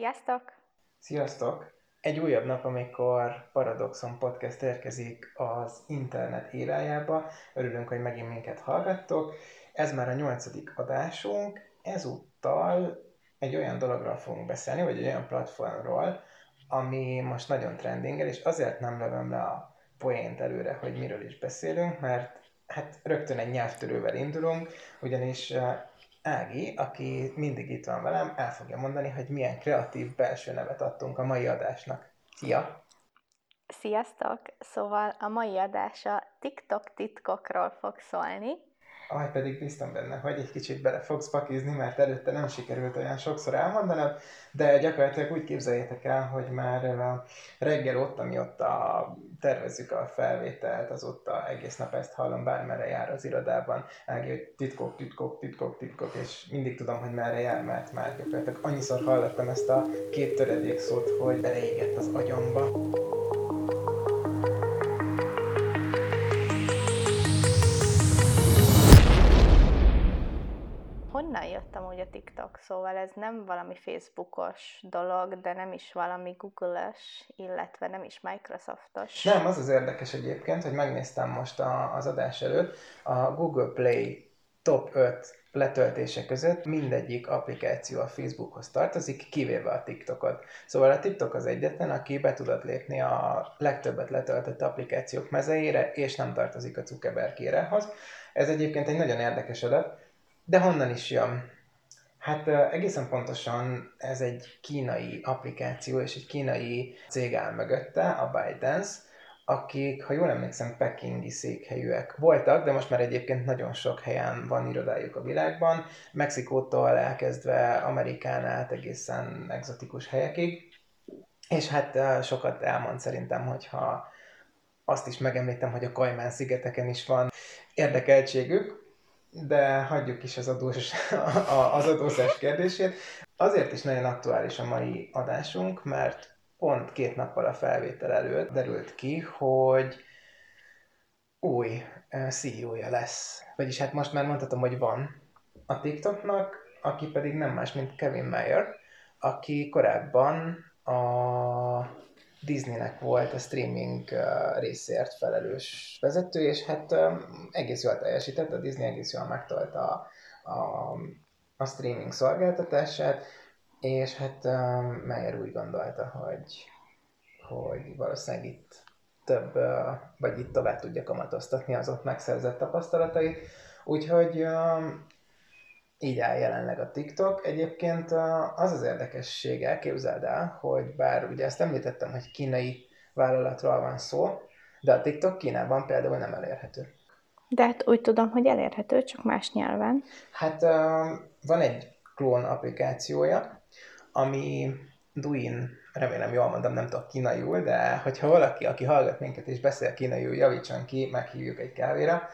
Sziasztok! Sziasztok! Egy újabb nap, amikor Paradoxon Podcast érkezik az internet érájába. Örülünk, hogy megint minket hallgattok. Ez már a nyolcadik adásunk. Ezúttal egy olyan dologról fogunk beszélni, vagy egy olyan platformról, ami most nagyon trendingel, és azért nem lövöm le a poént előre, hogy miről is beszélünk, mert hát rögtön egy nyelvtörővel indulunk, ugyanis Ági, aki mindig itt van velem, el fogja mondani, hogy milyen kreatív belső nevet adtunk a mai adásnak. Szia! Sziasztok! Szóval a mai adása TikTok titkokról fog szólni, Aj, pedig bíztam benne, hogy egy kicsit bele fogsz pakizni, mert előtte nem sikerült olyan sokszor elmondanod, de gyakorlatilag úgy képzeljétek el, hogy már reggel ott a, tervezzük a felvételt, azóta egész nap ezt hallom, bármerre jár az irodában, Ági, hogy titkok, titkok, titkok, titkok, és mindig tudom, hogy merre jár, mert már gyakorlatilag annyiszor hallottam ezt a két töredék szót, hogy beleégett az agyamba. Honnan jött amúgy a TikTok, szóval ez nem valami Facebookos dolog, de nem is valami Google-ös, illetve nem is Microsoftos. Nem, az az érdekes egyébként, hogy megnéztem most a, az adás előtt, a Google Play top 5 letöltése között mindegyik applikáció a Facebookhoz tartozik, kivéve a TikTokot. Szóval a TikTok az egyetlen, aki be tudott lépni a legtöbbet letöltött applikációk mezejére, és nem tartozik a Zuckerberg Ez egyébként egy nagyon érdekes adat, de honnan is jön? Hát egészen pontosan ez egy kínai applikáció, és egy kínai cég áll mögötte, a ByteDance, akik, ha jól emlékszem, pekingi székhelyűek voltak, de most már egyébként nagyon sok helyen van irodájuk a világban, Mexikótól elkezdve Amerikán át egészen egzotikus helyekig, és hát sokat elmond szerintem, hogyha azt is megemlítem, hogy a Kajmán szigeteken is van érdekeltségük, de hagyjuk is az, adós, az adózás kérdését. Azért is nagyon aktuális a mai adásunk, mert pont két nappal a felvétel előtt derült ki, hogy új CEO-ja lesz. Vagyis hát most már mondhatom, hogy van a TikToknak, aki pedig nem más, mint Kevin Mayer, aki korábban a Disneynek volt a streaming részért felelős vezető, és hát egész jól teljesített, a Disney egész jól megtolta a, a, a streaming szolgáltatását, és hát Meyer úgy gondolta, hogy, hogy valószínűleg itt több, vagy itt tovább tudja kamatoztatni az ott megszerzett tapasztalatait. Úgyhogy így áll jelenleg a TikTok. Egyébként az az érdekessége, képzeld el, hogy bár ugye ezt említettem, hogy kínai vállalatról van szó, de a TikTok Kínában például nem elérhető. De hát úgy tudom, hogy elérhető, csak más nyelven. Hát van egy klón applikációja, ami Duin, remélem jól mondom, nem tudok kínaiul, de hogyha valaki, aki hallgat minket és beszél kínaiul, javítson ki, meghívjuk egy kávéra.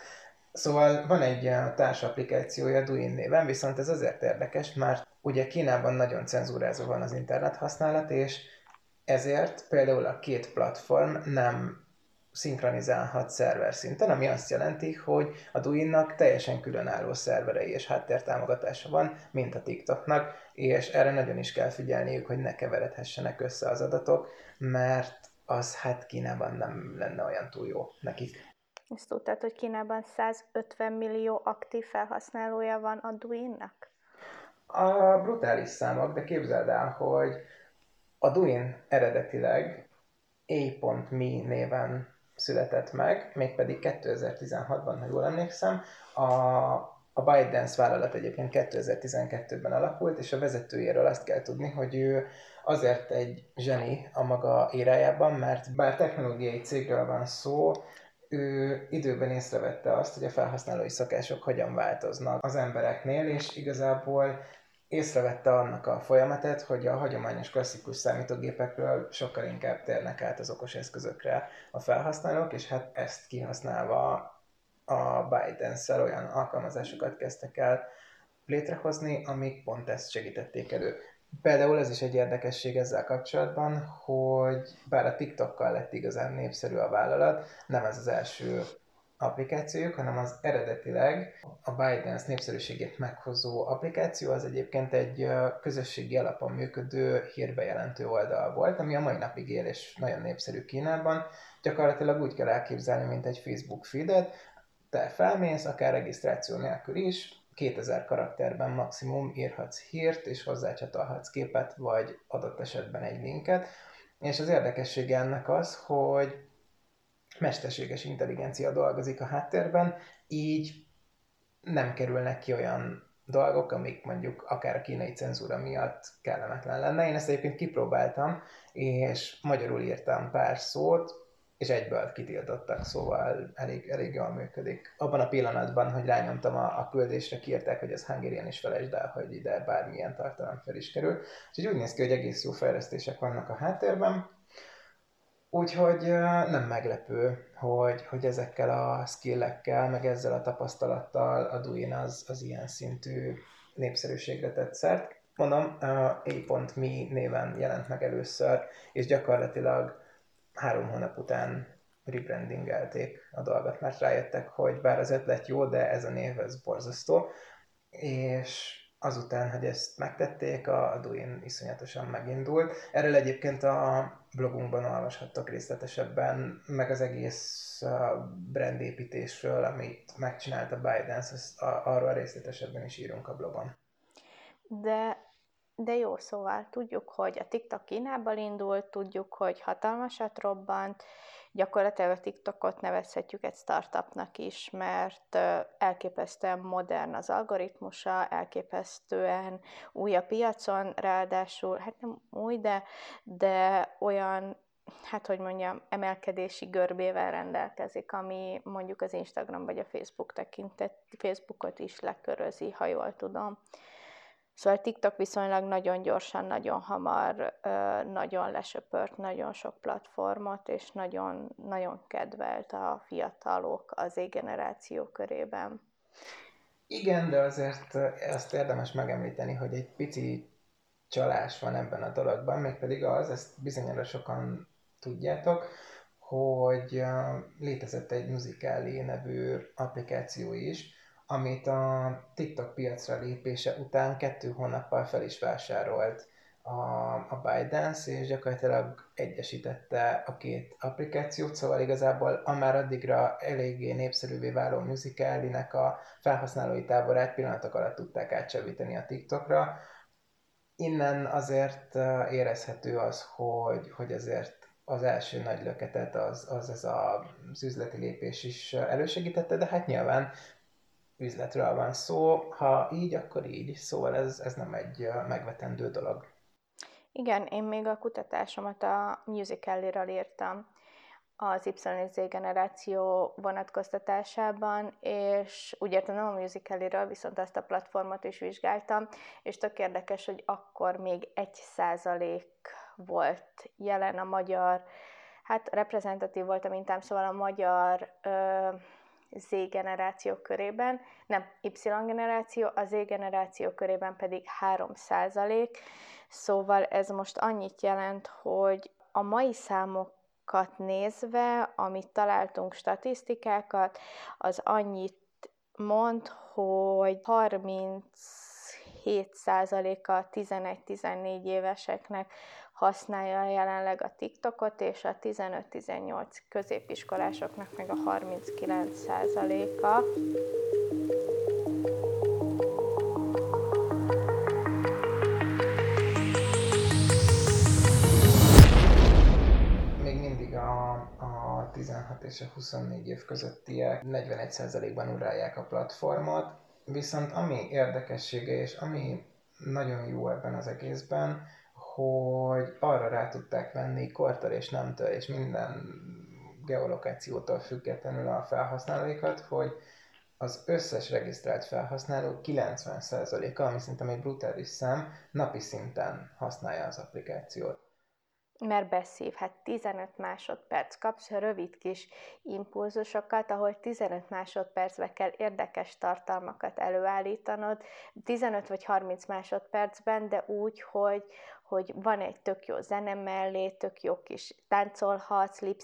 Szóval van egy eh, társapplikációja Duin néven, viszont ez azért érdekes, mert ugye Kínában nagyon cenzúrázó van az internet használat, és ezért például a két platform nem szinkronizálhat szerver szinten, ami azt jelenti, hogy a Duinnak teljesen különálló szerverei és háttértámogatása van, mint a TikToknak, és erre nagyon is kell figyelniük, hogy ne keveredhessenek össze az adatok, mert az hát Kínában nem lenne olyan túl jó nekik. Ezt tudtad, hogy Kínában 150 millió aktív felhasználója van a Duinnak? A brutális számok, de képzeld el, hogy a Duin eredetileg A.me néven született meg, mégpedig 2016-ban, ha jól emlékszem. A, a ByteDance vállalat egyébként 2012-ben alakult, és a vezetőjéről azt kell tudni, hogy ő azért egy zseni a maga érájában, mert bár technológiai cégről van szó, ő időben észrevette azt, hogy a felhasználói szokások hogyan változnak az embereknél, és igazából észrevette annak a folyamatát, hogy a hagyományos klasszikus számítógépekről sokkal inkább térnek át az okos eszközökre a felhasználók, és hát ezt kihasználva a ByteDance-szel olyan alkalmazásokat kezdtek el létrehozni, amik pont ezt segítették elő. Például ez is egy érdekesség ezzel kapcsolatban, hogy bár a TikTokkal lett igazán népszerű a vállalat, nem ez az első applikációjuk, hanem az eredetileg a ByteDance népszerűségét meghozó applikáció az egyébként egy közösségi alapon működő hírbejelentő oldal volt, ami a mai napig él és nagyon népszerű Kínában. Gyakorlatilag úgy kell elképzelni, mint egy Facebook feedet, te felmész, akár regisztráció nélkül is, 2000 karakterben maximum írhatsz hírt, és hozzácsatolhatsz képet, vagy adott esetben egy linket. És az érdekessége ennek az, hogy mesterséges intelligencia dolgozik a háttérben, így nem kerülnek ki olyan dolgok, amik mondjuk akár a kínai cenzúra miatt kellemetlen lenne. Én ezt egyébként kipróbáltam, és magyarul írtam pár szót, és egyből kitiltottak, szóval elég, elég jól működik. Abban a pillanatban, hogy rányomtam a, a küldésre, kiírták, hogy ez Hungarian is felejtsd el, hogy ide bármilyen tartalom fel is kerül. Úgyhogy úgy néz ki, hogy egész jó fejlesztések vannak a háttérben. Úgyhogy nem meglepő, hogy, hogy ezekkel a skillekkel, meg ezzel a tapasztalattal a Duin az, az ilyen szintű népszerűségre tett szert. Mondom, A.me néven jelent meg először, és gyakorlatilag három hónap után rebrandingelték a dolgot, mert rájöttek, hogy bár az ötlet jó, de ez a név, ez borzasztó, és azután, hogy ezt megtették, a Duin iszonyatosan megindult. Erről egyébként a blogunkban olvashattok részletesebben, meg az egész brandépítésről, amit megcsinált a azt arról részletesebben is írunk a blogon. De de jó, szóval tudjuk, hogy a TikTok Kínából indult, tudjuk, hogy hatalmasat robbant, gyakorlatilag a TikTokot nevezhetjük egy startupnak is, mert elképesztően modern az algoritmusa, elképesztően új a piacon, ráadásul, hát nem új, de, de olyan hát hogy mondjam, emelkedési görbével rendelkezik, ami mondjuk az Instagram vagy a Facebook tekintet, Facebookot is lekörözi, ha jól tudom. Szóval TikTok viszonylag nagyon gyorsan, nagyon hamar, nagyon lesöpört nagyon sok platformot, és nagyon, nagyon kedvelt a fiatalok az égeneráció körében. Igen, de azért azt érdemes megemlíteni, hogy egy pici csalás van ebben a dologban, mégpedig az, ezt bizonyára sokan tudjátok, hogy létezett egy Musical.ly nevű applikáció is, amit a TikTok piacra lépése után kettő hónappal fel is vásárolt a, a ByteDance, és gyakorlatilag egyesítette a két applikációt, szóval igazából a már addigra eléggé népszerűvé váló musicalinek a felhasználói táborát pillanatok alatt tudták átsevíteni a TikTokra. Innen azért érezhető az, hogy, hogy azért az első nagy löketet az, az ez a, az üzleti lépés is elősegítette, de hát nyilván üzletről van szó, ha így, akkor így, szóval ez, ez nem egy megvetendő dolog. Igen, én még a kutatásomat a musical írtam az YZ generáció vonatkoztatásában, és úgy értem nem a musical viszont azt a platformot is vizsgáltam, és tök érdekes, hogy akkor még egy százalék volt jelen a magyar, hát reprezentatív volt a mintám, szóval a magyar ö, Z generáció körében, nem Y generáció, a Z generáció körében pedig 3 százalék. Szóval ez most annyit jelent, hogy a mai számokat nézve, amit találtunk statisztikákat, az annyit mond, hogy 37%-a 11-14 éveseknek használja jelenleg a TikTokot, és a 15-18 középiskolásoknak meg a 39%-a. Még mindig a, a 16 és a 24 év közöttiek 41%-ban urálják a platformot, viszont ami érdekessége és ami nagyon jó ebben az egészben, hogy arra rá tudták venni kortól és nemtől, és minden geolokációtól függetlenül a felhasználóikat, hogy az összes regisztrált felhasználó 90%-a, ami szerintem egy brutális szám, napi szinten használja az applikációt mert beszív. Hát 15 másodperc kapsz rövid kis impulzusokat, ahol 15 másodpercbe kell érdekes tartalmakat előállítanod, 15 vagy 30 másodpercben, de úgy, hogy, hogy van egy tök jó zene mellé, tök jó kis táncolhatsz, lip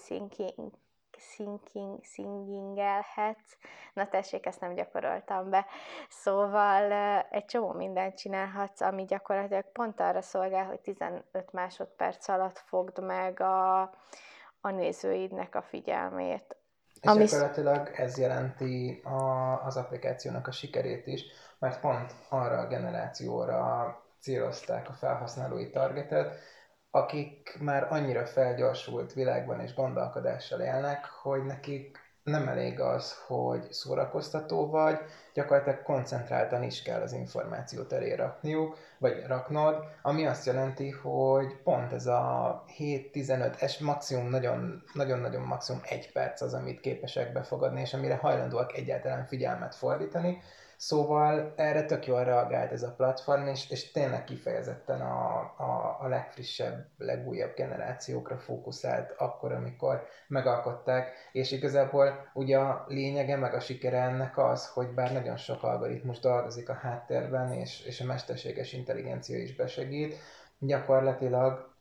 syncing, singingelhetsz. Na tessék, ezt nem gyakoroltam be. Szóval egy csomó mindent csinálhatsz, ami gyakorlatilag pont arra szolgál, hogy 15 másodperc alatt fogd meg a, a nézőidnek a figyelmét. És ami... gyakorlatilag ez jelenti a, az applikációnak a sikerét is, mert pont arra a generációra célozták a felhasználói targetet, akik már annyira felgyorsult világban és gondolkodással élnek, hogy nekik nem elég az, hogy szórakoztató vagy, gyakorlatilag koncentráltan is kell az információt elé rakniuk, vagy raknod, ami azt jelenti, hogy pont ez a 7-15, es maximum nagyon-nagyon maximum egy perc az, amit képesek befogadni, és amire hajlandóak egyáltalán figyelmet fordítani, Szóval erre tök jól reagált ez a platform, és, és tényleg kifejezetten a, a, a legfrissebb, legújabb generációkra fókuszált akkor, amikor megalkották, és igazából ugye a lényege meg a sikere ennek az, hogy bár nagyon sok algoritmus dolgozik a háttérben, és, és a mesterséges intelligencia is besegít, gyakorlatilag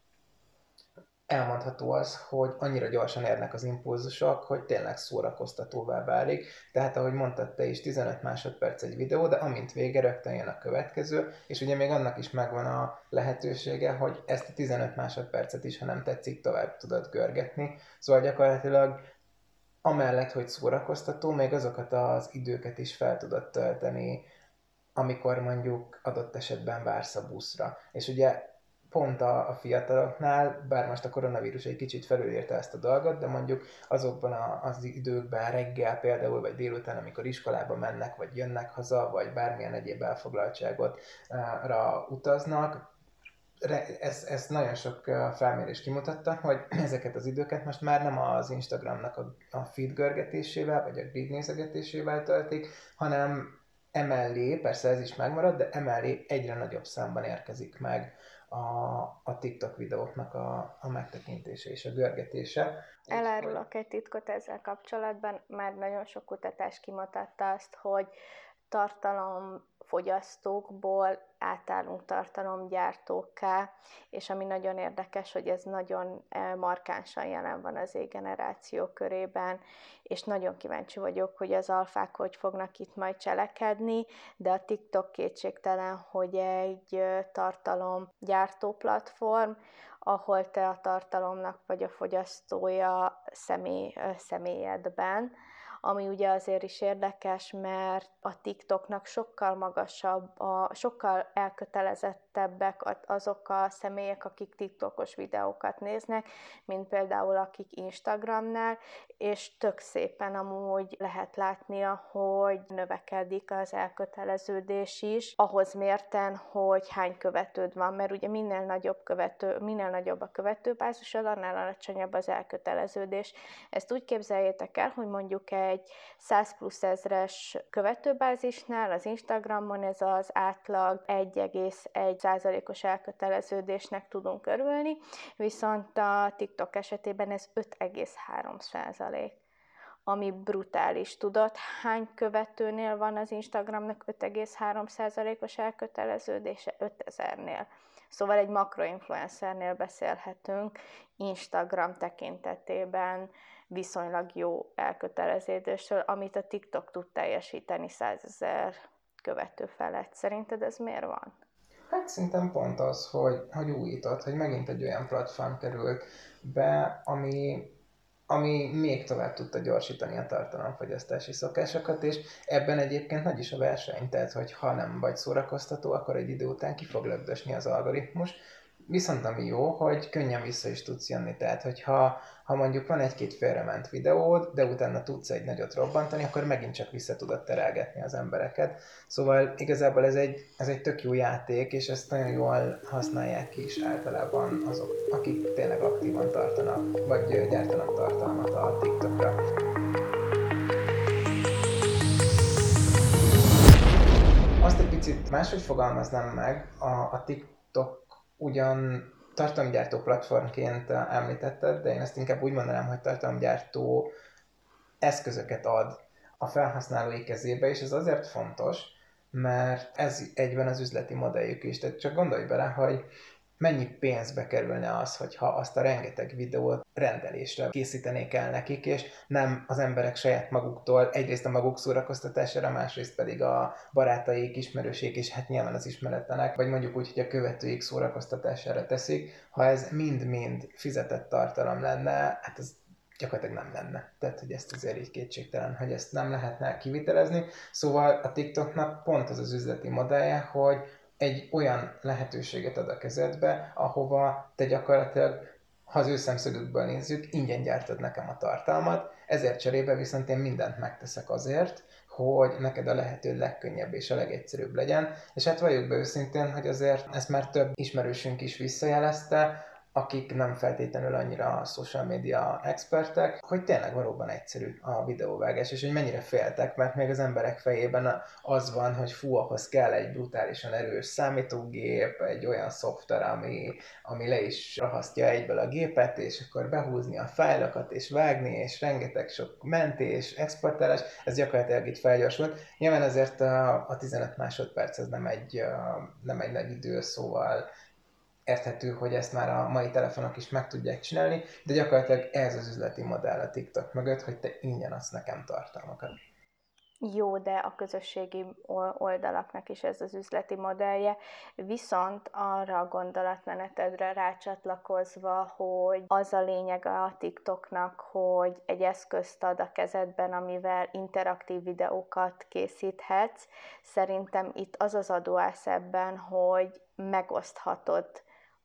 elmondható az, hogy annyira gyorsan érnek az impulzusok, hogy tényleg szórakoztatóvá válik. Tehát, ahogy mondtad te is, 15 másodperc egy videó, de amint vége, rögtön jön a következő, és ugye még annak is megvan a lehetősége, hogy ezt a 15 másodpercet is, ha nem tetszik, tovább tudod görgetni. Szóval gyakorlatilag amellett, hogy szórakoztató, még azokat az időket is fel tudod tölteni, amikor mondjuk adott esetben vársz a buszra. És ugye pont a, a fiataloknál, bár most a koronavírus egy kicsit felülírta ezt a dolgot, de mondjuk azokban a, az időkben reggel például, vagy délután, amikor iskolába mennek, vagy jönnek haza, vagy bármilyen egyéb elfoglaltságotra utaznak, ez, ez nagyon sok felmérés kimutatta, hogy ezeket az időket most már nem az Instagramnak a, a feed görgetésével, vagy a grid nézegetésével töltik, hanem emellé, persze ez is megmarad, de emellé egyre nagyobb számban érkezik meg a, a TikTok videóknak a, a megtekintése és a görgetése. Elárulok egy titkot ezzel kapcsolatban, már nagyon sok kutatás kimutatta azt, hogy tartalomfogyasztókból átállunk tartalomgyártókká, és ami nagyon érdekes, hogy ez nagyon eh, markánsan jelen van az generáció körében, és nagyon kíváncsi vagyok, hogy az alfák hogy fognak itt majd cselekedni, de a TikTok kétségtelen, hogy egy eh, tartalomgyártó platform, ahol te a tartalomnak vagy a fogyasztója személy, eh, személyedben, ami ugye azért is érdekes, mert a TikToknak sokkal magasabb, a, sokkal elkötelezettebbek azok a személyek, akik TikTokos videókat néznek, mint például akik Instagramnál, és tök szépen amúgy lehet látnia, hogy növekedik az elköteleződés is, ahhoz mérten, hogy hány követőd van, mert ugye minél nagyobb, követő, minél nagyobb a követőbázisod, annál alacsonyabb az elköteleződés. Ezt úgy képzeljétek el, hogy mondjuk egy 100 plusz ezres követőbázisnál az Instagramon ez az átlag 1,1 százalékos elköteleződésnek tudunk örülni, viszont a TikTok esetében ez 5,3 százalék ami brutális. Tudod, hány követőnél van az Instagramnak 5,3%-os elköteleződése? 5000-nél. Szóval egy makroinfluencernél beszélhetünk Instagram tekintetében viszonylag jó elköteleződésről, amit a TikTok tud teljesíteni 100 ezer követő felett. Szerinted ez miért van? Hát szerintem pont az, hogy, hogy újított, hogy megint egy olyan platform került be, ami, ami még tovább tudta gyorsítani a tartalomfogyasztási szokásokat, és ebben egyébként nagy is a verseny, tehát hogy ha nem vagy szórakoztató, akkor egy idő után ki fog lögdösni az algoritmus, Viszont ami jó, hogy könnyen vissza is tudsz jönni, tehát hogyha ha mondjuk van egy-két félrement videód, de utána tudsz egy nagyot robbantani, akkor megint csak vissza tudod terelgetni az embereket. Szóval igazából ez egy, ez egy tök jó játék, és ezt nagyon jól használják ki is általában azok, akik tényleg aktívan tartanak, vagy gyártanak tartalmat a TikTokra. Azt egy picit máshogy fogalmaznám meg, a, a TikTok ugyan tartalomgyártó platformként említetted, de én ezt inkább úgy mondanám, hogy tartalomgyártó eszközöket ad a felhasználói kezébe, és ez azért fontos, mert ez egyben az üzleti modelljük is. Tehát csak gondolj bele, hogy mennyi pénzbe kerülne az, hogyha azt a rengeteg videót rendelésre készítenék el nekik, és nem az emberek saját maguktól, egyrészt a maguk szórakoztatására, másrészt pedig a barátaik, ismerőség, és hát nyilván az ismeretlenek, vagy mondjuk úgy, hogy a követőik szórakoztatására teszik. Ha ez mind-mind fizetett tartalom lenne, hát ez gyakorlatilag nem lenne. Tehát, hogy ezt azért így kétségtelen, hogy ezt nem lehetne kivitelezni. Szóval a TikToknak pont az az üzleti modellje, hogy egy olyan lehetőséget ad a kezedbe, ahova te gyakorlatilag, ha az ő szemszögükből nézzük, ingyen gyártod nekem a tartalmat, ezért cserébe viszont én mindent megteszek azért, hogy neked a lehető legkönnyebb és a legegyszerűbb legyen. És hát valljuk be őszintén, hogy azért ezt már több ismerősünk is visszajelezte, akik nem feltétlenül annyira a social media expertek, hogy tényleg valóban egyszerű a videóvágás, és hogy mennyire féltek, mert még az emberek fejében az van, hogy fú, ahhoz kell egy brutálisan erős számítógép, egy olyan szoftver, ami, ami le is rahasztja egyből a gépet, és akkor behúzni a fájlokat, és vágni, és rengeteg sok mentés, exportálás, ez gyakorlatilag itt felgyorsult. Nyilván azért a, a 15 másodperc ez nem egy, nem egy nagy idő, szóval érthető, hogy ezt már a mai telefonok is meg tudják csinálni, de gyakorlatilag ez az üzleti modell a TikTok mögött, hogy te ingyen adsz nekem tartalmakat. Jó, de a közösségi oldalaknak is ez az üzleti modellje. Viszont arra a gondolatmenetedre rácsatlakozva, hogy az a lényeg a TikToknak, hogy egy eszközt ad a kezedben, amivel interaktív videókat készíthetsz. Szerintem itt az az adóász ebben, hogy megoszthatod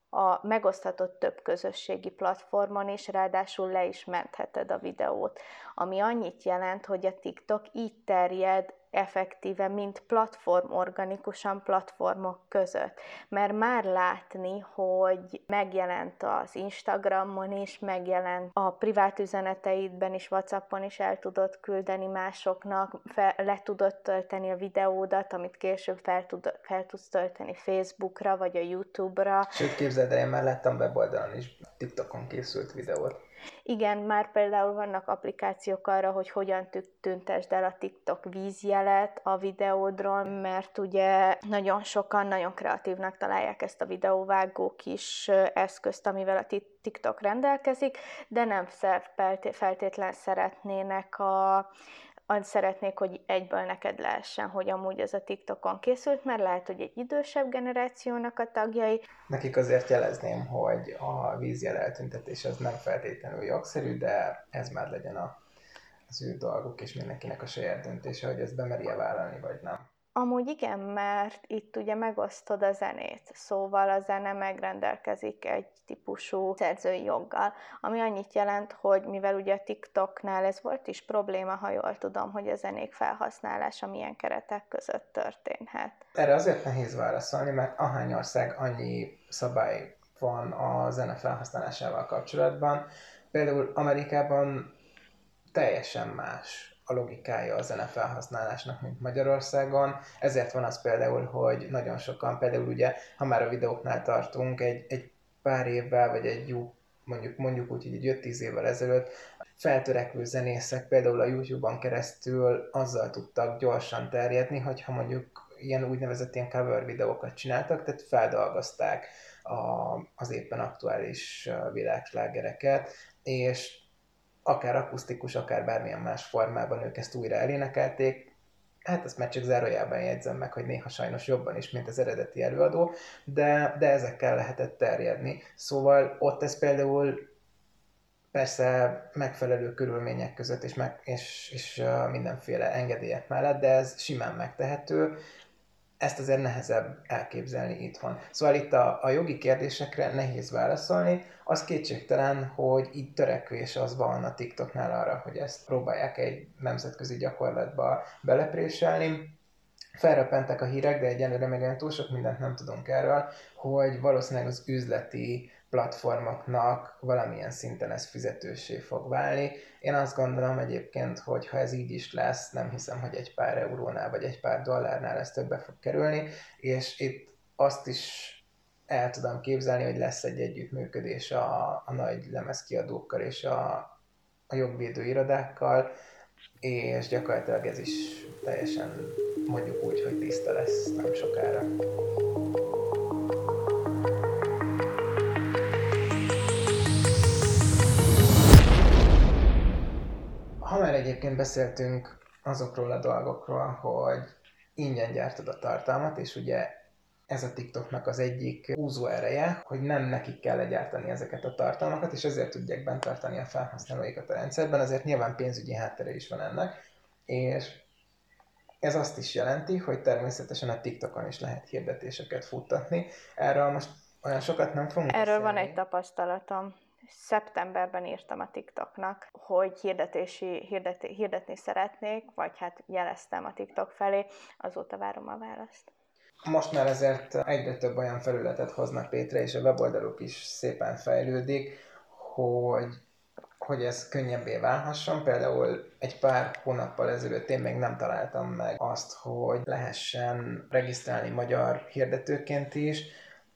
a megoszthatott több közösségi platformon, és ráadásul le is mentheted a videót, ami annyit jelent, hogy a TikTok így terjed effektíve, mint platform organikusan platformok között. Mert már látni, hogy megjelent az Instagramon is, megjelent a privát üzeneteidben is, Whatsappon is el tudod küldeni másoknak, fel, le tudod tölteni a videódat, amit később fel, tud, fel tudsz tölteni Facebookra, vagy a YouTube-ra. Sőt, képzeld el, én már láttam weboldalon is TikTokon készült videót. Igen, már például vannak applikációk arra, hogy hogyan tüntesd el a TikTok vízjelet a videódról, mert ugye nagyon sokan nagyon kreatívnak találják ezt a videóvágó kis eszközt, amivel a TikTok rendelkezik, de nem feltétlen szeretnének a azt szeretnék, hogy egyből neked lehessen, hogy amúgy ez a TikTokon készült, mert lehet, hogy egy idősebb generációnak a tagjai. Nekik azért jelezném, hogy a vízjel eltüntetés az nem feltétlenül jogszerű, de ez már legyen a, az ő dolguk, és mindenkinek a saját döntése, hogy ezt bemerje vállalni, vagy nem. Amúgy igen, mert itt ugye megosztod a zenét, szóval a zene megrendelkezik egy típusú szerzői joggal, ami annyit jelent, hogy mivel ugye a TikToknál ez volt is probléma, ha jól tudom, hogy a zenék felhasználása milyen keretek között történhet. Erre azért nehéz válaszolni, mert ahány ország annyi szabály van a zene felhasználásával kapcsolatban. Például Amerikában teljesen más a logikája a zene felhasználásnak, mint Magyarországon. Ezért van az például, hogy nagyon sokan, például ugye, ha már a videóknál tartunk, egy, egy pár évvel, vagy egy jó, mondjuk, mondjuk úgy, hogy egy 5-10 évvel ezelőtt feltörekvő zenészek például a YouTube-on keresztül azzal tudtak gyorsan terjedni, hogyha mondjuk ilyen úgynevezett ilyen cover videókat csináltak, tehát feldolgozták a, az éppen aktuális világslágereket, és akár akusztikus, akár bármilyen más formában ők ezt újra elénekelték. Hát ezt már csak zárójában jegyzem meg, hogy néha sajnos jobban is, mint az eredeti előadó, de, de ezekkel lehetett terjedni. Szóval ott ez például persze megfelelő körülmények között és, meg, és, és mindenféle engedélyek mellett, de ez simán megtehető, ezt azért nehezebb elképzelni itthon. Szóval itt a, a jogi kérdésekre nehéz válaszolni, az kétségtelen, hogy itt törekvés az van a TikToknál arra, hogy ezt próbálják egy nemzetközi gyakorlatba belepréselni. Felrepentek a hírek, de egyelőre még túl sok mindent nem tudunk erről, hogy valószínűleg az üzleti platformoknak valamilyen szinten ez fizetősé fog válni. Én azt gondolom egyébként, hogy ha ez így is lesz, nem hiszem, hogy egy pár eurónál vagy egy pár dollárnál ez többe fog kerülni, és itt azt is el tudom képzelni, hogy lesz egy együttműködés a, a nagy lemezkiadókkal és a, a jogvédő irodákkal, és gyakorlatilag ez is teljesen mondjuk úgy, hogy tiszta lesz nem sokára. Egyébként beszéltünk azokról a dolgokról, hogy ingyen gyártod a tartalmat, és ugye ez a TikToknak az egyik húzó ereje, hogy nem nekik kell legyártani ezeket a tartalmakat, és ezért tudják bent tartani a felhasználóikat a rendszerben, azért nyilván pénzügyi háttere is van ennek, és ez azt is jelenti, hogy természetesen a TikTokon is lehet hirdetéseket futtatni. Erről most olyan sokat nem fogunk Erről beszélni. van egy tapasztalatom. Szeptemberben írtam a TikToknak, hogy hirdetési, hirdeti, hirdetni szeretnék, vagy hát jeleztem a TikTok felé, azóta várom a választ. Most már ezért egyre több olyan felületet hoznak létre, és a weboldaluk is szépen fejlődik, hogy, hogy ez könnyebbé válhasson. Például egy pár hónappal ezelőtt én még nem találtam meg azt, hogy lehessen regisztrálni magyar hirdetőként is,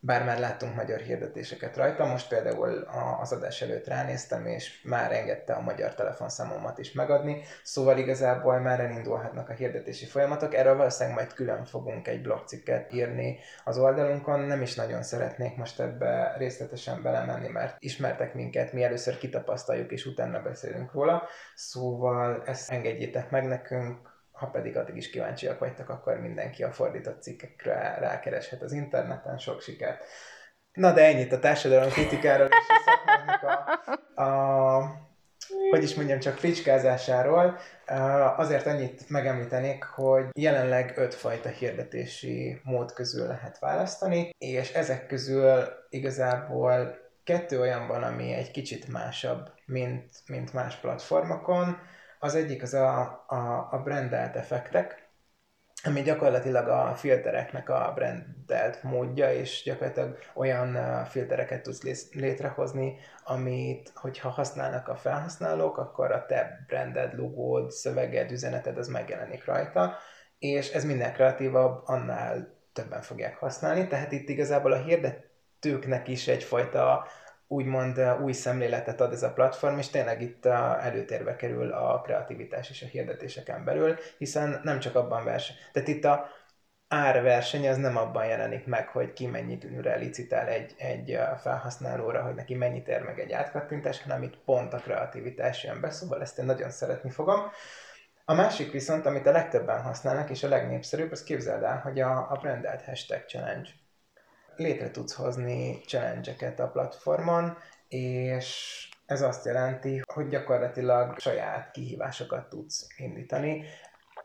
bár már láttunk magyar hirdetéseket rajta, most például az adás előtt ránéztem, és már engedte a magyar telefonszámomat is megadni, szóval igazából már elindulhatnak a hirdetési folyamatok, erről valószínűleg majd külön fogunk egy blogcikket írni az oldalunkon, nem is nagyon szeretnék most ebbe részletesen belemenni, mert ismertek minket, mi először kitapasztaljuk, és utána beszélünk róla, szóval ezt engedjétek meg nekünk, ha pedig addig is kíváncsiak vagytok, akkor mindenki a fordított cikkekre rákereshet az interneten, sok sikert. Na de ennyit a társadalom kritikáról és a szakmának a, a hogy is mondjam, csak fricskázásáról. Azért annyit megemlítenék, hogy jelenleg ötfajta hirdetési mód közül lehet választani, és ezek közül igazából kettő olyan van, ami egy kicsit másabb, mint, mint más platformokon. Az egyik az a, a, a brandelt effektek, ami gyakorlatilag a filtereknek a brandelt módja, és gyakorlatilag olyan filtereket tudsz létrehozni, amit, hogyha használnak a felhasználók, akkor a te branded, logód, szöveged, üzeneted az megjelenik rajta, és ez minél kreatívabb, annál többen fogják használni, tehát itt igazából a hirdetőknek is egyfajta úgymond új szemléletet ad ez a platform, és tényleg itt előtérbe kerül a kreativitás és a hirdetéseken belül, hiszen nem csak abban verseny. Tehát itt a árverseny az nem abban jelenik meg, hogy ki mennyit licitál egy, egy felhasználóra, hogy neki mennyit ér meg egy átkattintás, hanem itt pont a kreativitás jön be, szóval ezt én nagyon szeretni fogom. A másik viszont, amit a legtöbben használnak, és a legnépszerűbb, az képzeld el, hogy a, a brandelt hashtag challenge létre tudsz hozni challenge a platformon, és ez azt jelenti, hogy gyakorlatilag saját kihívásokat tudsz indítani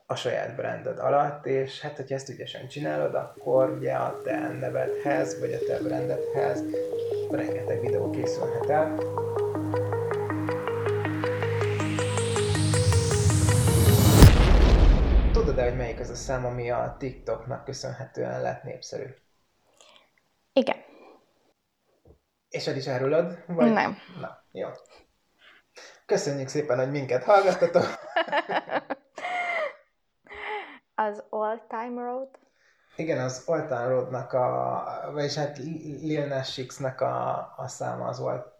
a saját branded alatt, és hát, hogyha ezt ügyesen csinálod, akkor ugye a te nevedhez, vagy a te brandedhez rengeteg videó készülhet el. Tudod-e, hogy melyik az a szám, ami a TikToknak köszönhetően lett népszerű? Igen. És el is árulod? Vagy... Nem. Na, jó. Köszönjük szépen, hogy minket hallgattatok. az All Time Road? Igen, az All Time Road-nak a, vagyis hát Lil Nas X-nek a, a száma az All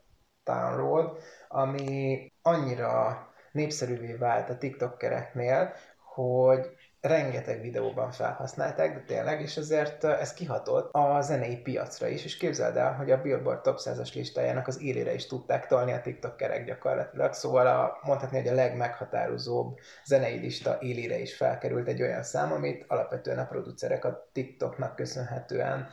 Time Road, ami annyira népszerűvé vált a TikTokereknél, hogy rengeteg videóban felhasználták, de tényleg, és ezért ez kihatott a zenei piacra is, és képzeld el, hogy a Billboard Top 100-as listájának az élére is tudták tolni a TikTokerek gyakorlatilag, szóval a, mondhatni, hogy a legmeghatározóbb zenei lista élére is felkerült egy olyan szám, amit alapvetően a producerek a TikToknak köszönhetően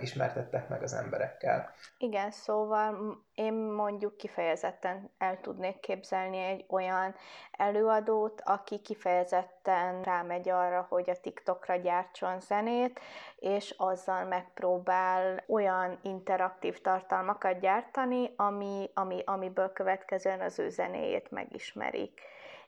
ismertettek meg az emberekkel. Igen, szóval én mondjuk kifejezetten el tudnék képzelni egy olyan előadót, aki kifejezetten rámegy arra, hogy a TikTokra gyártson zenét, és azzal megpróbál olyan interaktív tartalmakat gyártani, ami, ami, amiből következően az ő zenéjét megismerik.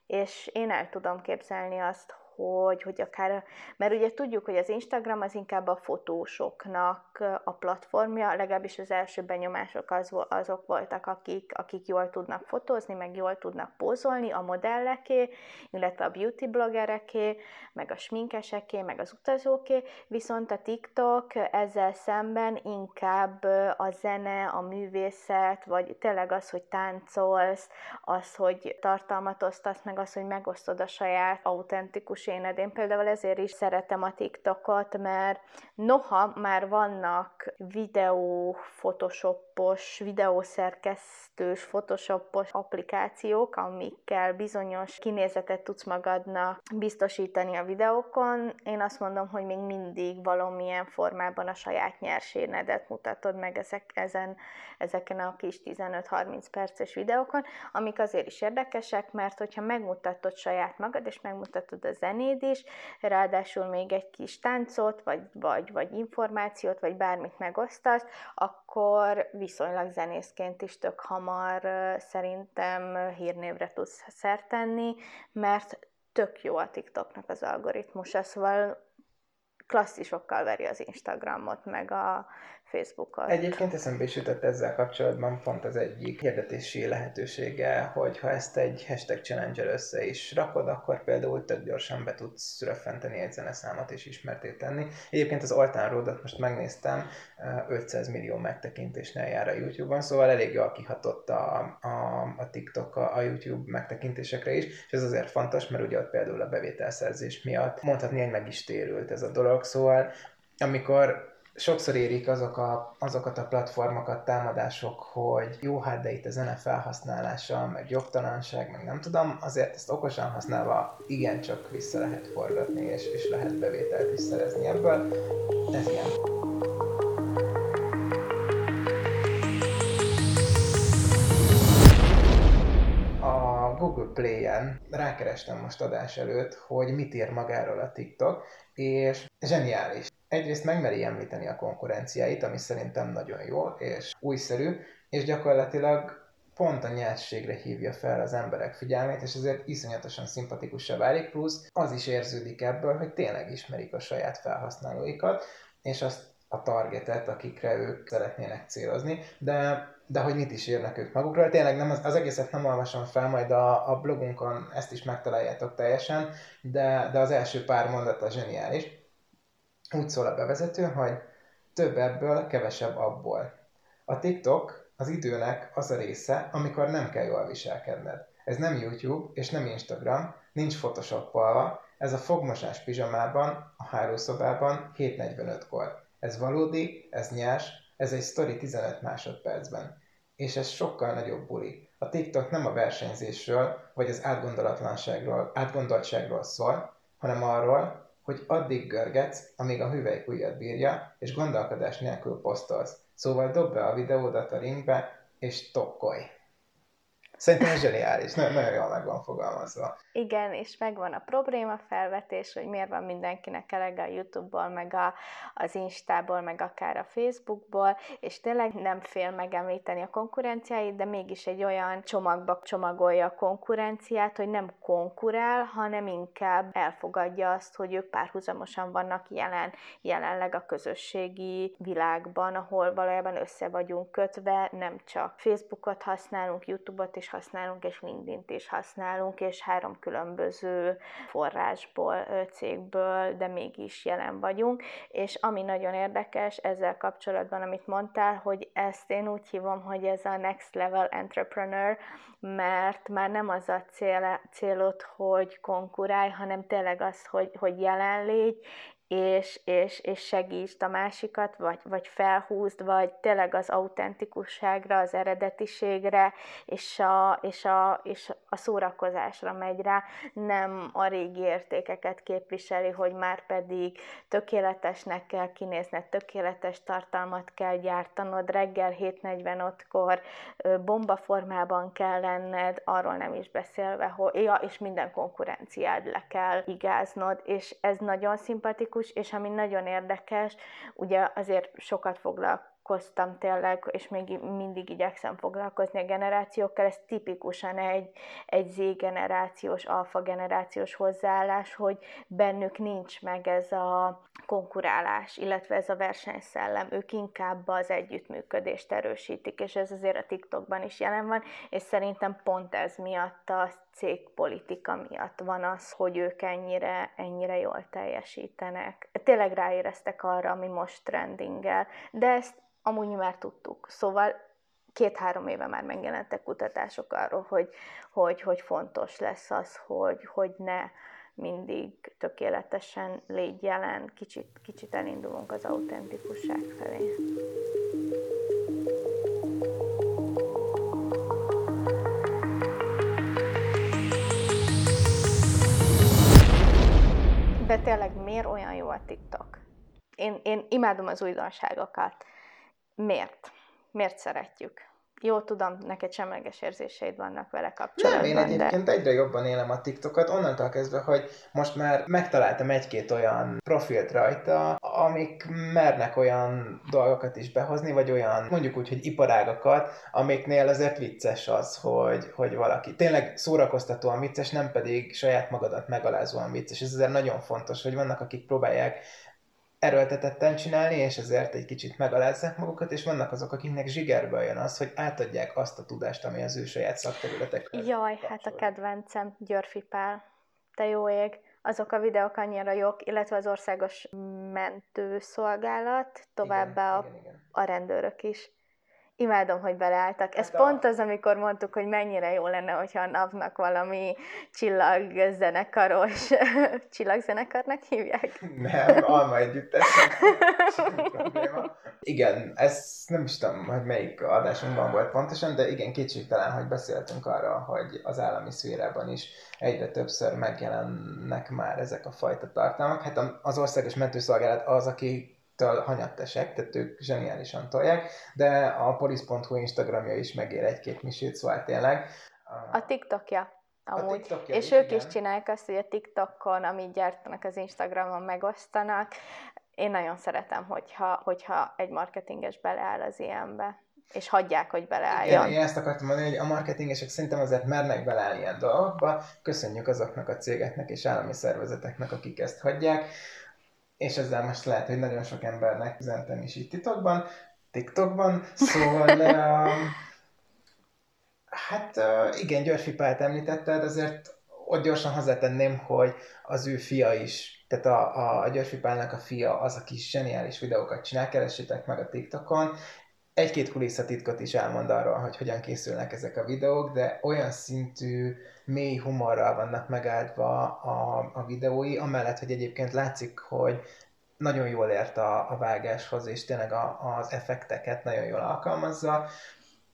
És én el tudom képzelni azt, hogy, hogy akár, mert ugye tudjuk, hogy az Instagram az inkább a fotósoknak a platformja, legalábbis az első benyomások az, azok voltak, akik, akik jól tudnak fotózni, meg jól tudnak pózolni, a modelleké, illetve a beauty bloggereké, meg a sminkeseké, meg az utazóké, viszont a TikTok ezzel szemben inkább a zene, a művészet, vagy tényleg az, hogy táncolsz, az, hogy tartalmat osztasz, meg az, hogy megosztod a saját autentikus éned. Én például ezért is szeretem a TikTokot, mert noha már vannak videó, photoshop photoshopos, videószerkesztős, photoshopos applikációk, amikkel bizonyos kinézetet tudsz magadnak biztosítani a videókon. Én azt mondom, hogy még mindig valamilyen formában a saját nyersénedet mutatod meg ezek, ezen, ezeken a kis 15-30 perces videókon, amik azért is érdekesek, mert hogyha megmutatod saját magad, és megmutatod a zenéd is, ráadásul még egy kis táncot, vagy, vagy, vagy információt, vagy bármit megosztasz, akkor viszonylag zenészként is tök hamar szerintem hírnévre tudsz szertenni, mert tök jó a TikToknak az algoritmusa, szóval klasszisokkal veri az Instagramot, meg a Facebookot. Egyébként eszembe is jutott ezzel kapcsolatban pont az egyik hirdetési lehetősége, hogy ha ezt egy hashtag challenge össze is rakod, akkor például tök gyorsan be tudsz röffenteni egy zeneszámot és ismerté tenni. Egyébként az Altán Roadot most megnéztem, 500 millió megtekintésnél jár a YouTube-on, szóval elég jól kihatott a, a, a TikTok a, a YouTube megtekintésekre is, és ez azért fontos, mert ugye ott például a bevételszerzés miatt mondhatni, hogy meg is térült ez a dolog, szóval amikor sokszor érik azok a, azokat a platformokat, támadások, hogy jó, hát de itt a zene felhasználása, meg jogtalanság, meg nem tudom, azért ezt okosan használva igencsak vissza lehet forgatni, és, és lehet bevételt is szerezni ebből. Ez ilyen. Play-en rákerestem most adás előtt, hogy mit ír magáról a TikTok, és zseniális. Egyrészt megmeri említeni a konkurenciáit, ami szerintem nagyon jó és újszerű, és gyakorlatilag pont a nyerségre hívja fel az emberek figyelmét, és ezért iszonyatosan szimpatikusabb válik, plusz az is érződik ebből, hogy tényleg ismerik a saját felhasználóikat, és azt a targetet, akikre ők szeretnének célozni, de, de hogy mit is írnak ők magukról. Tényleg nem, az, az egészet nem olvasom fel, majd a, a blogunkon ezt is megtaláljátok teljesen, de, de az első pár mondat a zseniális. Úgy szól a bevezető, hogy több ebből, kevesebb abból. A TikTok az időnek az a része, amikor nem kell jól viselkedned. Ez nem YouTube és nem Instagram, nincs photoshopolva, ez a fogmosás pizsamában, a hálószobában 7.45-kor. Ez valódi, ez nyers, ez egy sztori 15 másodpercben. És ez sokkal nagyobb buli. A TikTok nem a versenyzésről, vagy az átgondolatlanságról, átgondoltságról szól, hanem arról, hogy addig görgetsz, amíg a hüvelykujjad bírja, és gondolkodás nélkül posztolsz. Szóval dob be a videódat a ringbe, és tokkolj. Szerintem ez zseniális, nagyon, nagyon jól meg van fogalmazva. Igen, és megvan a probléma felvetés, hogy miért van mindenkinek elege a YouTube-ból, meg a, az Instából, meg akár a Facebookból, és tényleg nem fél megemlíteni a konkurenciáit, de mégis egy olyan csomagba csomagolja a konkurenciát, hogy nem konkurál, hanem inkább elfogadja azt, hogy ők párhuzamosan vannak jelen, jelenleg a közösségi világban, ahol valójában össze vagyunk kötve, nem csak Facebookot használunk, YouTube-ot használunk, és LinkedIn-t is használunk, és három különböző forrásból, cégből, de mégis jelen vagyunk. És ami nagyon érdekes ezzel kapcsolatban, amit mondtál, hogy ezt én úgy hívom, hogy ez a next level entrepreneur, mert már nem az a cél, célod, hogy konkurálj, hanem tényleg az, hogy, hogy jelen és, és, és segítsd a másikat, vagy, vagy felhúzd, vagy tényleg az autentikusságra, az eredetiségre, és a, és, a, és a szórakozásra megy rá, nem a régi értékeket képviseli, hogy már pedig tökéletesnek kell kinézned, tökéletes tartalmat kell gyártanod, reggel 7.45-kor bombaformában kell lenned, arról nem is beszélve, hogy ja, és minden konkurenciád le kell igáznod, és ez nagyon szimpatikus, specifikus, és ami nagyon érdekes, ugye azért sokat foglalkoztam tényleg, és még mindig igyekszem foglalkozni a generációkkal, ez tipikusan egy, egy Z-generációs, alfa-generációs hozzáállás, hogy bennük nincs meg ez a konkurálás, illetve ez a versenyszellem, ők inkább az együttműködést erősítik, és ez azért a TikTokban is jelen van, és szerintem pont ez miatt a cégpolitika miatt van az, hogy ők ennyire, ennyire jól teljesítenek. Tényleg ráéreztek arra, ami most trendingel, de ezt amúgy mi már tudtuk. Szóval két-három éve már megjelentek kutatások arról, hogy, hogy, hogy fontos lesz az, hogy, hogy ne mindig tökéletesen légy jelen, kicsit, kicsit elindulunk az autentikusság felé. De tényleg miért olyan jó a TikTok? Én, én imádom az újdonságokat. Miért? Miért szeretjük? Jó, tudom, neked semleges érzéseid vannak vele kapcsolatban. Nem, én egyébként de... egyre jobban élem a TikTokot, onnantól kezdve, hogy most már megtaláltam egy-két olyan profilt rajta, amik mernek olyan dolgokat is behozni, vagy olyan, mondjuk úgy, hogy iparágakat, amiknél azért vicces az, hogy, hogy valaki tényleg szórakoztatóan vicces, nem pedig saját magadat megalázóan vicces. Ez azért nagyon fontos, hogy vannak, akik próbálják erőltetetten csinálni, és ezért egy kicsit megalázzák magukat, és vannak azok, akiknek zsigerből jön az, hogy átadják azt a tudást, ami az ő saját szakterületekre. Jaj, kapcsol. hát a kedvencem, Györfi Pál, te jó ég. Azok a videók annyira jók, illetve az országos mentőszolgálat, továbbá igen, a, igen, igen. a rendőrök is. Imádom, hogy beleálltak. Ez hát pont az, amikor mondtuk, hogy mennyire jó lenne, hogyha a napnak valami csillagzenekaros, csillagzenekarnak hívják? Nem, Alma együttes. Igen, ez nem is tudom, hogy melyik adásunkban volt pontosan, de igen, kétségtelen, hogy beszéltünk arra, hogy az állami szférában is egyre többször megjelennek már ezek a fajta tartalmak. Hát az országos mentőszolgálat az, aki től hanyattesek, tehát ők zseniálisan tolják, de a polis.hu Instagramja is megér egy-két misét, szóval tényleg. A TikTokja. Amúgy. A TikTokja és is, ők igen. is csinálják azt, hogy a TikTokon, amit gyártanak az Instagramon, megosztanak. Én nagyon szeretem, hogyha, hogyha egy marketinges beleáll az ilyenbe és hagyják, hogy beleálljon. Igen, én ezt akartam mondani, hogy a marketingesek szerintem azért mernek beleállni ilyen dolgokba. Köszönjük azoknak a cégeknek és állami szervezeteknek, akik ezt hagyják és ezzel most lehet, hogy nagyon sok embernek üzentem is itt titokban, TikTokban, szóval uh, hát uh, igen, Györfi Pált említetted, azért ott gyorsan hozzátenném, hogy az ő fia is, tehát a, a, a Györfi Pálnak a fia az, aki zseniális videókat csinál, keressétek meg a TikTokon, egy-két kulisszatitkot is elmond arról, hogy hogyan készülnek ezek a videók, de olyan szintű mély humorral vannak megáldva a, a videói, amellett, hogy egyébként látszik, hogy nagyon jól ért a, a vágáshoz, és tényleg a, az effekteket nagyon jól alkalmazza.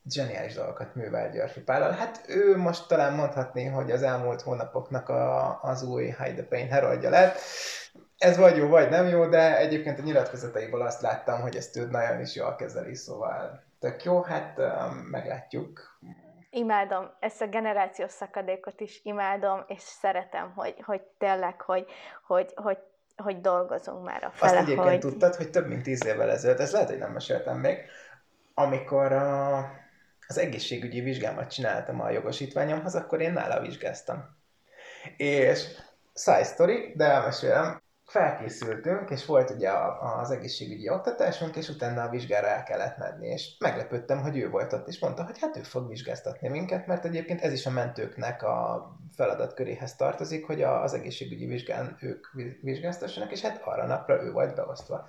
Zseniális dolgokat művel Györfi Pállal. Hát ő most talán mondhatni, hogy az elmúlt hónapoknak a, az új Hide the Pain heroldja lett. Ez vagy jó, vagy nem jó, de egyébként a nyilatkozataiból azt láttam, hogy ezt ő nagyon is jól kezeli, szóval tök jó, hát meglátjuk. Imádom, ezt a generációs szakadékot is imádom, és szeretem, hogy, hogy tényleg, hogy, hogy, hogy hogy dolgozunk már a fele, Azt egyébként hogy... tudtad, hogy több mint tíz évvel ezelőtt, ez lehet, hogy nem meséltem még, amikor a, az egészségügyi vizsgámat csináltam a jogosítványomhoz, akkor én nála vizsgáztam. És side story, de elmesélem, felkészültünk, és volt ugye az egészségügyi oktatásunk, és utána a vizsgára el kellett menni, és meglepődtem, hogy ő volt ott, és mondta, hogy hát ő fog vizsgáztatni minket, mert egyébként ez is a mentőknek a feladatköréhez tartozik, hogy az egészségügyi vizsgán ők vizsgáztassanak, és hát arra napra ő volt beosztva.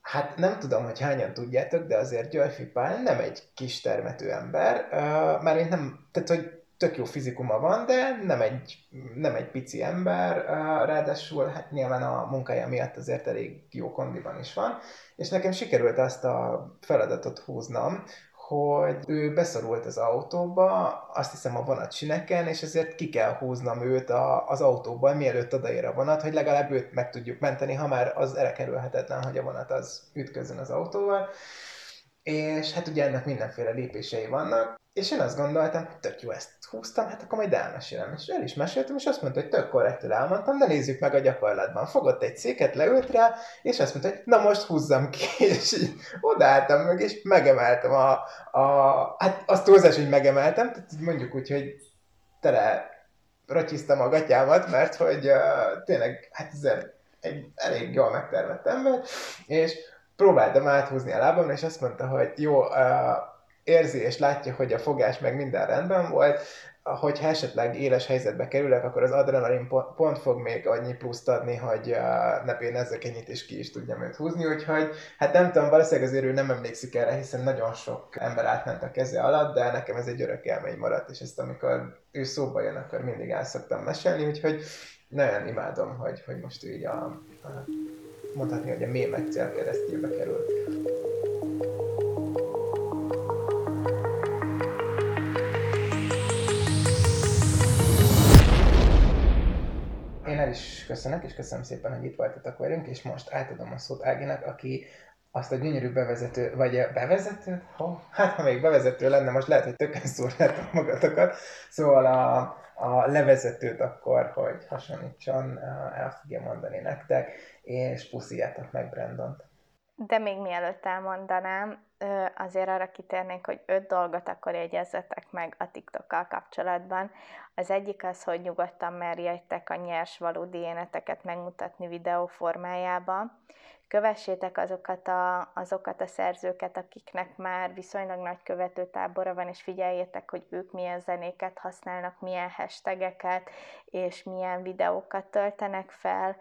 Hát nem tudom, hogy hányan tudjátok, de azért Györfi Pál nem egy kis termető ember, mert nem, tehát hogy tök jó fizikuma van, de nem egy, nem egy pici ember, ráadásul hát nyilván a munkája miatt azért elég jó kondiban is van, és nekem sikerült azt a feladatot húznom, hogy ő beszorult az autóba, azt hiszem a vonat sineken, és ezért ki kell húznom őt a, az autóban, mielőtt odaér a vonat, hogy legalább őt meg tudjuk menteni, ha már az elkerülhetetlen, hogy a vonat az ütközön az autóval. És hát ugye ennek mindenféle lépései vannak, és én azt gondoltam, hogy tök jó, ezt húztam, hát akkor majd elmesélem. És el is meséltem, és azt mondta, hogy tök korrektül elmondtam, de nézzük meg a gyakorlatban. Fogott egy széket, leült rá, és azt mondta, hogy na most húzzam ki, és így odaálltam meg, és megemeltem a, a hát azt túlzás, hogy megemeltem, tehát mondjuk úgy, hogy tele rotyiztam a gatyámat, mert hogy uh, tényleg, hát ez egy elég jól megtermett ember, és próbáltam áthúzni a lábam, és azt mondta, hogy jó, uh, érzi és látja, hogy a fogás meg minden rendben volt, hogyha esetleg éles helyzetbe kerülök, akkor az adrenalin pont fog még annyi pluszt adni, hogy uh, ne pénezzek ennyit, és ki is tudjam őt húzni, úgyhogy hát nem tudom, valószínűleg azért ő nem emlékszik erre, hiszen nagyon sok ember átment a keze alatt, de nekem ez egy örök élmény maradt, és ezt amikor ő szóba jön, akkor mindig el szoktam mesélni, úgyhogy nagyon imádom, hogy, hogy most így a, a mondhatni, hogy a mémek célkeresztjébe került. el is köszönök, és köszönöm szépen, hogy itt voltatok velünk, és most átadom a szót Áginak, aki azt a gyönyörű bevezető, vagy a bevezető? Ha, hát ha még bevezető lenne, most lehet, hogy tökön szúrnátok magatokat. Szóval a, a levezetőt akkor, hogy hasonlítson, el fogja mondani nektek, és puszíjátok meg Brandont. De még mielőtt elmondanám, azért arra kitérnénk, hogy öt dolgot akkor jegyezzetek meg a TikTokkal kapcsolatban. Az egyik az, hogy nyugodtan merjétek a nyers valódi éneteket megmutatni videó formájába. Kövessétek azokat a, azokat a szerzőket, akiknek már viszonylag nagy követőtábora van, és figyeljétek, hogy ők milyen zenéket használnak, milyen hashtageket, és milyen videókat töltenek fel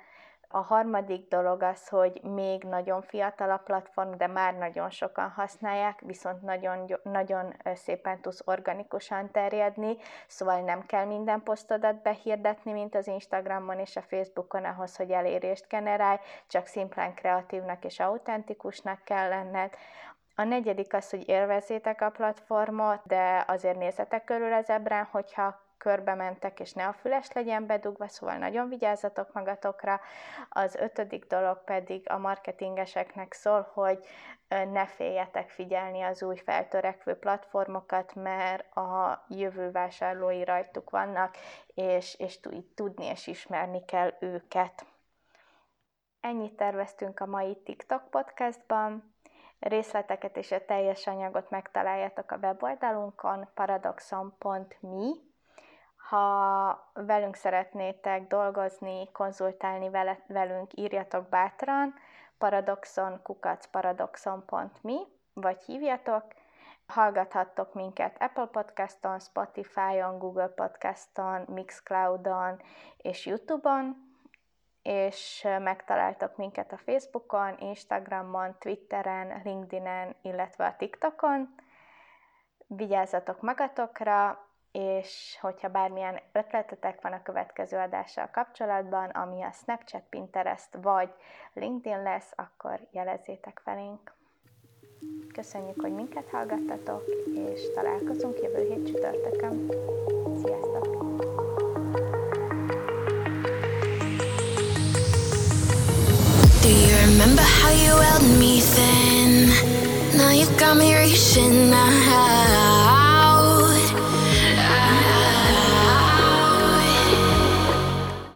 a harmadik dolog az, hogy még nagyon fiatal a platform, de már nagyon sokan használják, viszont nagyon, nagyon szépen tudsz organikusan terjedni, szóval nem kell minden posztodat behirdetni, mint az Instagramon és a Facebookon ahhoz, hogy elérést generálj, csak szimplán kreatívnak és autentikusnak kell lenned. A negyedik az, hogy élvezzétek a platformot, de azért nézzetek körül az ebrán, hogyha körbe mentek, és ne a füles legyen bedugva, szóval nagyon vigyázzatok magatokra. Az ötödik dolog pedig a marketingeseknek szól, hogy ne féljetek figyelni az új feltörekvő platformokat, mert a jövő vásárlói rajtuk vannak, és, és tudni és ismerni kell őket. Ennyit terveztünk a mai TikTok podcastban. Részleteket és a teljes anyagot megtaláljátok a weboldalunkon paradoxon.me ha velünk szeretnétek dolgozni, konzultálni vele, velünk, írjatok bátran paradoxon kukacparadoxon.me, vagy hívjatok, hallgathattok minket Apple Podcaston, Spotify-on, Google Podcaston, Mixcloudon és YouTube-on, és megtaláltok minket a Facebookon, Instagramon, Twitteren, LinkedInen, illetve a TikTokon. Vigyázzatok magatokra, és hogyha bármilyen ötletetek van a következő adással kapcsolatban, ami a Snapchat, Pinterest vagy LinkedIn lesz, akkor jelezzétek felénk. Köszönjük, hogy minket hallgattatok, és találkozunk jövő hét csütörtökön. Sziasztok! Do you remember how you held me then? Now you got me reaching out